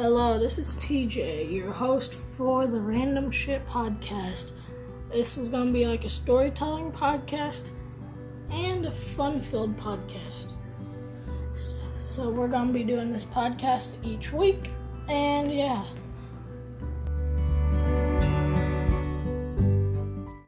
Hello, this is TJ, your host for the Random Shit Podcast. This is gonna be like a storytelling podcast and a fun filled podcast. So, we're gonna be doing this podcast each week, and yeah.